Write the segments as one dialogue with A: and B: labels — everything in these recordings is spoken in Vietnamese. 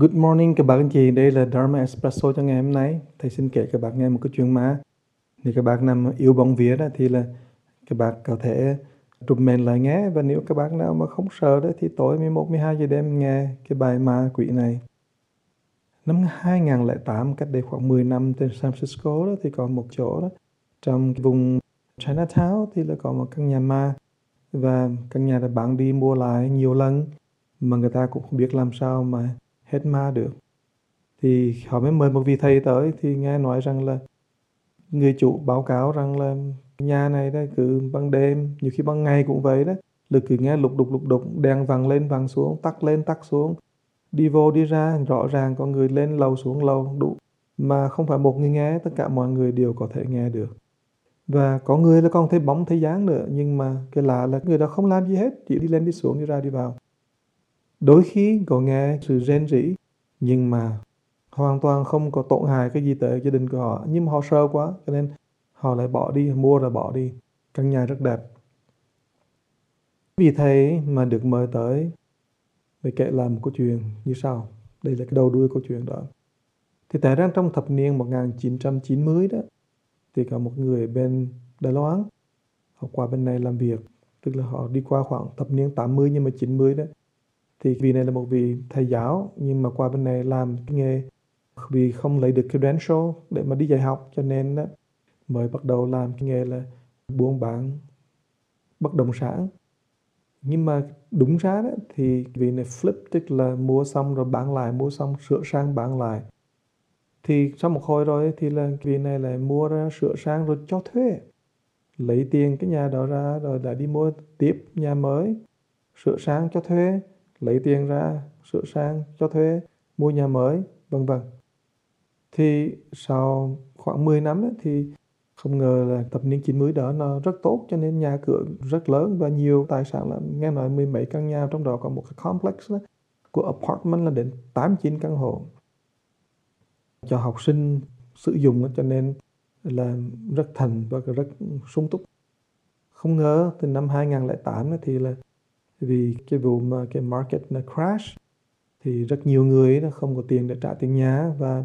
A: Good morning các bạn anh chị, đây là Dharma Espresso cho ngày hôm nay. Thầy xin kể các bạn nghe một cái chuyện má. Nếu các bạn nằm yêu bóng vía đó thì là các bạn có thể trùm mền lại nghe và nếu các bạn nào mà không sợ đó thì tối 11 12 giờ đêm nghe cái bài ma quỷ này. Năm 2008 cách đây khoảng 10 năm trên San Francisco đó thì còn một chỗ đó trong cái vùng Chinatown thì là có một căn nhà ma và căn nhà đã bạn đi mua lại nhiều lần mà người ta cũng không biết làm sao mà hết ma được. Thì họ mới mời một vị thầy tới thì nghe nói rằng là người chủ báo cáo rằng là nhà này đó cứ ban đêm, nhiều khi ban ngày cũng vậy đó lực cứ nghe lục đục lục đục, đèn vàng lên, vàng xuống, tắt lên, tắt xuống. Đi vô, đi ra, rõ ràng có người lên lầu xuống lầu, đủ. Mà không phải một người nghe, tất cả mọi người đều có thể nghe được. Và có người là còn thấy bóng, thấy dáng nữa, nhưng mà cái lạ là người đó không làm gì hết, chỉ đi lên, đi xuống, đi ra, đi vào đôi khi có nghe sự rên rỉ, nhưng mà hoàn toàn không có tổn hại cái gì tới gia đình của họ. Nhưng mà họ sợ quá, cho nên họ lại bỏ đi, mua rồi bỏ đi. Căn nhà rất đẹp. Vì thế mà được mời tới để kể lại một câu chuyện như sau. Đây là cái đầu đuôi câu chuyện đó. Thì tại ra trong thập niên 1990 đó, thì có một người bên Đài Loan, họ qua bên này làm việc, tức là họ đi qua khoảng thập niên 80 nhưng mà 90 đó thì vị này là một vị thầy giáo, nhưng mà qua bên này làm cái nghề, vì không lấy được cái credential để mà đi dạy học, cho nên mới bắt đầu làm cái nghề là buôn bán bất động sản. Nhưng mà đúng ra đó thì vị này flip, tức là mua xong rồi bán lại, mua xong sửa sang bán lại. Thì sau một hồi rồi thì là vị này lại mua ra, sửa sang rồi cho thuê. Lấy tiền cái nhà đó ra, rồi lại đi mua tiếp nhà mới, sửa sang cho thuê lấy tiền ra sửa sang cho thuê mua nhà mới vân vân. Thì sau khoảng 10 năm ấy, thì không ngờ là thập niên 90 đó nó rất tốt cho nên nhà cửa rất lớn và nhiều tài sản là nghe nói mười mấy căn nhà trong đó có một cái complex đó, của apartment là đến 8 9 căn hộ. Cho học sinh sử dụng cho nên là rất thành và rất sung túc. Không ngờ từ năm 2008 thì là vì cái vụ mà cái market nó crash, thì rất nhiều người nó không có tiền để trả tiền nhà và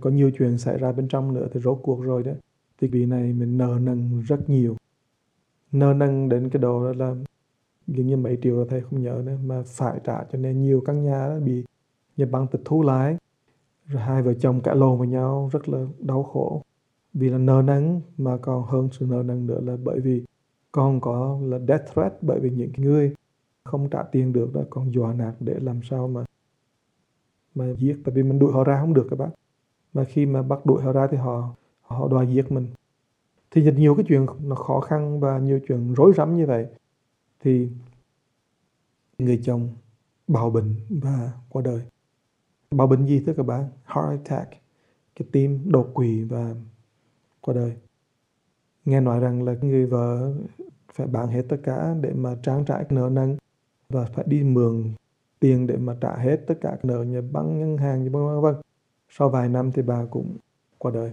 A: có nhiều chuyện xảy ra bên trong nữa thì rốt cuộc rồi đó. Thì vì này mình nợ nần rất nhiều. Nợ nần đến cái độ là dường như mấy triệu là thầy không nhớ nữa, mà phải trả cho nên nhiều căn nhà đó bị nhà băng tịch thu lại. Rồi hai vợ chồng cãi lộn với nhau, rất là đau khổ. Vì là nợ nần mà còn hơn sự nợ nần nữa là bởi vì còn có là death threat bởi vì những người không trả tiền được đó, còn dọa nạt để làm sao mà mà giết. Tại vì mình đuổi họ ra không được các bác. Mà khi mà bắt đuổi họ ra thì họ họ đòi giết mình. Thì rất nhiều cái chuyện nó khó khăn và nhiều chuyện rối rắm như vậy, thì người chồng bạo bệnh và qua đời. Bạo bệnh gì thưa các bạn heart attack, cái tim đột quỵ và qua đời. Nghe nói rằng là người vợ phải bán hết tất cả để mà trang trải nợ nần và phải đi mượn tiền để mà trả hết tất cả nợ nhà băng, ngân hàng, như vân vân. Sau vài năm thì bà cũng qua đời.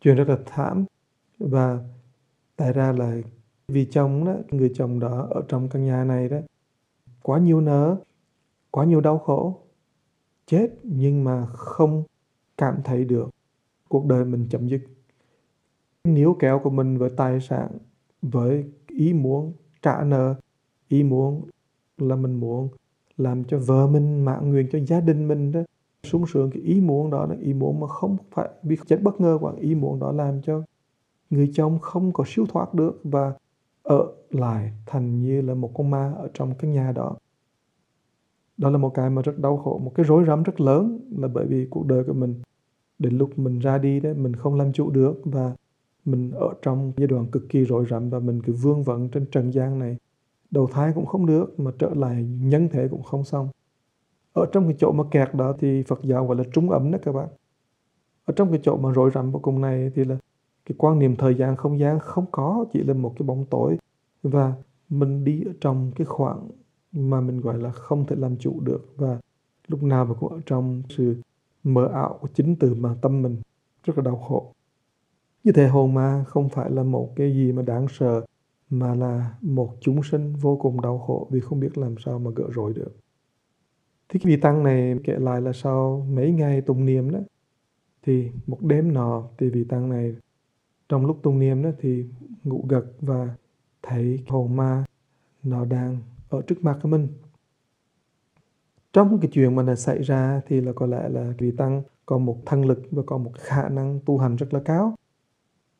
A: Chuyện rất là thảm. Và tại ra là vì chồng đó, người chồng đó ở trong căn nhà này đó, quá nhiều nợ, quá nhiều đau khổ. Chết nhưng mà không cảm thấy được cuộc đời mình chấm dứt. Níu kéo của mình với tài sản, với ý muốn trả nợ ý muốn là mình muốn làm cho vợ mình mạng nguyện cho gia đình mình đó. Sung sướng cái ý muốn đó là ý muốn mà không phải vì chết bất ngờ quá, ý muốn đó làm cho người chồng không có siêu thoát được và ở lại thành như là một con ma ở trong cái nhà đó. Đó là một cái mà rất đau khổ, một cái rối rắm rất lớn là bởi vì cuộc đời của mình, đến lúc mình ra đi đấy mình không làm chủ được và mình ở trong giai đoạn cực kỳ rối rắm và mình cứ vương vấn trên trần gian này đầu thai cũng không được, mà trở lại nhân thể cũng không xong. Ở trong cái chỗ mà kẹt đó thì Phật giáo gọi là trúng ấm đó các bạn. Ở trong cái chỗ mà rối rắm vô cùng này thì là cái quan niệm thời gian không gian không có, chỉ là một cái bóng tối. Và mình đi ở trong cái khoảng mà mình gọi là không thể làm chủ được. Và lúc nào mà cũng ở trong sự mờ ảo của chính từ mà tâm mình. Rất là đau khổ. Như thế hồn ma không phải là một cái gì mà đáng sợ mà là một chúng sinh vô cùng đau khổ vì không biết làm sao mà gỡ rối được. Thì cái vị tăng này kể lại là sau mấy ngày tụng niệm đó, thì một đêm nọ thì vị tăng này, trong lúc tụng niệm đó thì ngủ gật và thấy hồn ma, nó đang ở trước mặt của mình. Trong cái chuyện mà nó xảy ra thì là có lẽ là vị tăng có một thân lực và có một khả năng tu hành rất là cao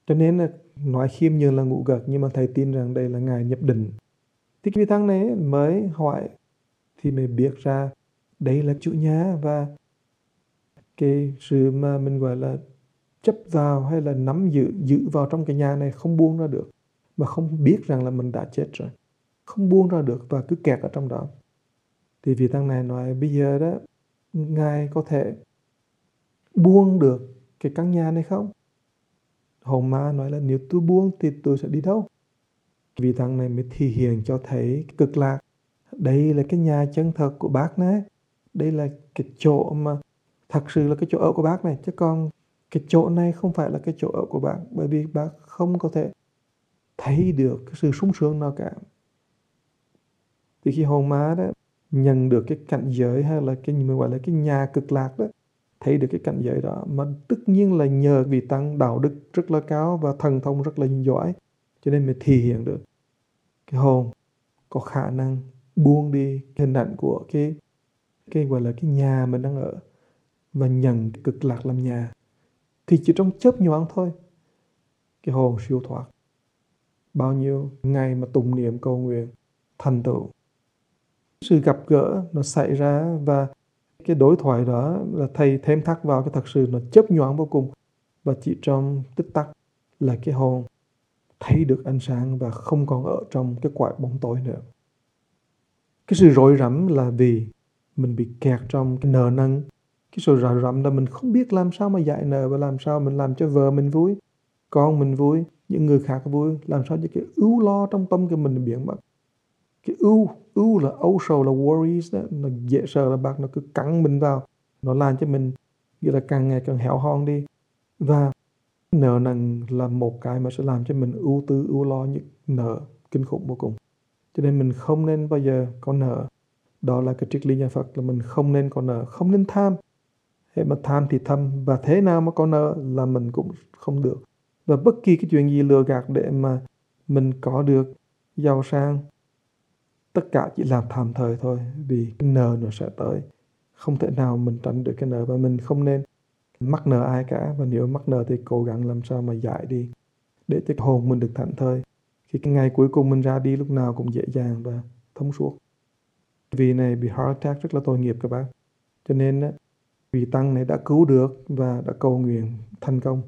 A: cho nên là nói khiêm nhường là ngủ gật, nhưng mà thầy tin rằng đây là ngài nhập định. Thì cái vị tăng này mới hỏi thì mới biết ra đây là chủ nhà và cái sự mà mình, gọi là, chấp vào hay là nắm giữ giữ vào trong cái nhà này không buông ra được. Mà không biết rằng là mình đã chết rồi. Không buông ra được và cứ kẹt ở trong đó. Thì vị tăng này nói, bây giờ đó, ngài có thể buông được cái căn nhà này không? Hồn ma nói là nếu tôi buông thì tôi sẽ đi đâu? Vị thằng này mới thi hiện cho thấy cực lạc. Đây là cái nhà chân thật của bác này. Đây là cái chỗ mà, thật sự là cái chỗ ở của bác này. Chứ còn cái chỗ này không phải là cái chỗ ở của bác, bởi vì bác không có thể thấy được cái sự sung sướng nào cả. Thì khi hồn ma đó nhận được cái cảnh giới hay là cái mình gọi là cái nhà cực lạc đó thấy được cái cảnh giới đó, mà tất nhiên là nhờ vị tăng đạo đức rất là cao và thần thông rất là giỏi, cho nên mới thể hiện được cái hồn có khả năng buông đi hình ảnh của cái cái gọi là cái nhà mình đang ở và nhận cực lạc làm nhà. Thì chỉ trong chớp nhoáng thôi, cái hồn siêu thoát. Bao nhiêu ngày mà tụng niệm cầu nguyện thành tựu. Sự gặp gỡ nó xảy ra và cái đối thoại đó là thầy thêm thắt vào cái thật sự nó chớp nhoáng vô cùng. Và chỉ trong tích tắc là cái hồn thấy được ánh sáng và không còn ở trong cái quại bóng tối nữa. Cái sự rối rắm là vì mình bị kẹt trong cái nợ nần. Cái sự rối rắm là mình không biết làm sao mà giải nợ và làm sao mình làm cho vợ mình vui, con mình vui, những người khác vui, làm sao cho cái ưu lo trong tâm của mình biến mất cái ưu ưu là âu sầu, là worries đó. Nó dễ sợ là bác nó cứ cắn mình vào. Nó làm cho mình như là càng ngày càng hẻo hon đi. Và nợ nần là một cái mà sẽ làm cho mình ưu tư, ưu lo những nợ, kinh khủng vô cùng. Cho nên mình không nên bao giờ có nợ. Đó là cái triết lý nhà Phật, là mình không nên có nợ. Không nên tham. Hệ mà tham thì thâm. Và thế nào mà có nợ là mình cũng không được. Và bất kỳ cái chuyện gì lừa gạt để mà mình có được giàu sang tất cả chỉ làm tạm thời thôi, vì cái nợ nó sẽ tới. Không thể nào mình tránh được cái nợ và mình không nên mắc nợ ai cả. Và nếu mắc nợ thì cố gắng làm sao mà giải đi, để cho hồn mình được thảnh thơi. Khi cái ngày cuối cùng mình ra đi, lúc nào cũng dễ dàng và thông suốt. Vì này bị heart attack rất là tội nghiệp các bác cho nên vị tăng này đã cứu được và đã cầu nguyện thành công.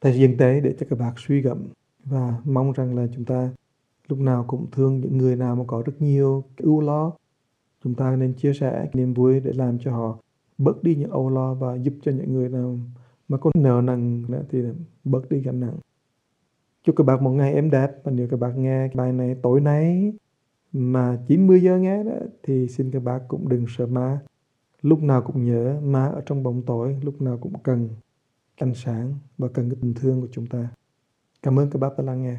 A: Thầy dừng tế để cho các bác suy gẫm và mong rằng là chúng ta lúc nào cũng thương những người nào mà có rất nhiều ưu lo. Chúng ta nên chia sẻ niềm vui để làm cho họ bớt đi những âu lo và giúp cho những người nào mà có nợ nần thì bớt đi gánh nặng. Chúc các bạn một ngày êm đẹp và nếu các bạn nghe bài này tối nay mà 90 giờ nghe đó thì xin các bạn cũng đừng sợ ma. Lúc nào cũng nhớ ma ở trong bóng tối, lúc nào cũng cần ánh sáng và cần cái tình thương của chúng ta. Cảm ơn các bác đã lắng nghe.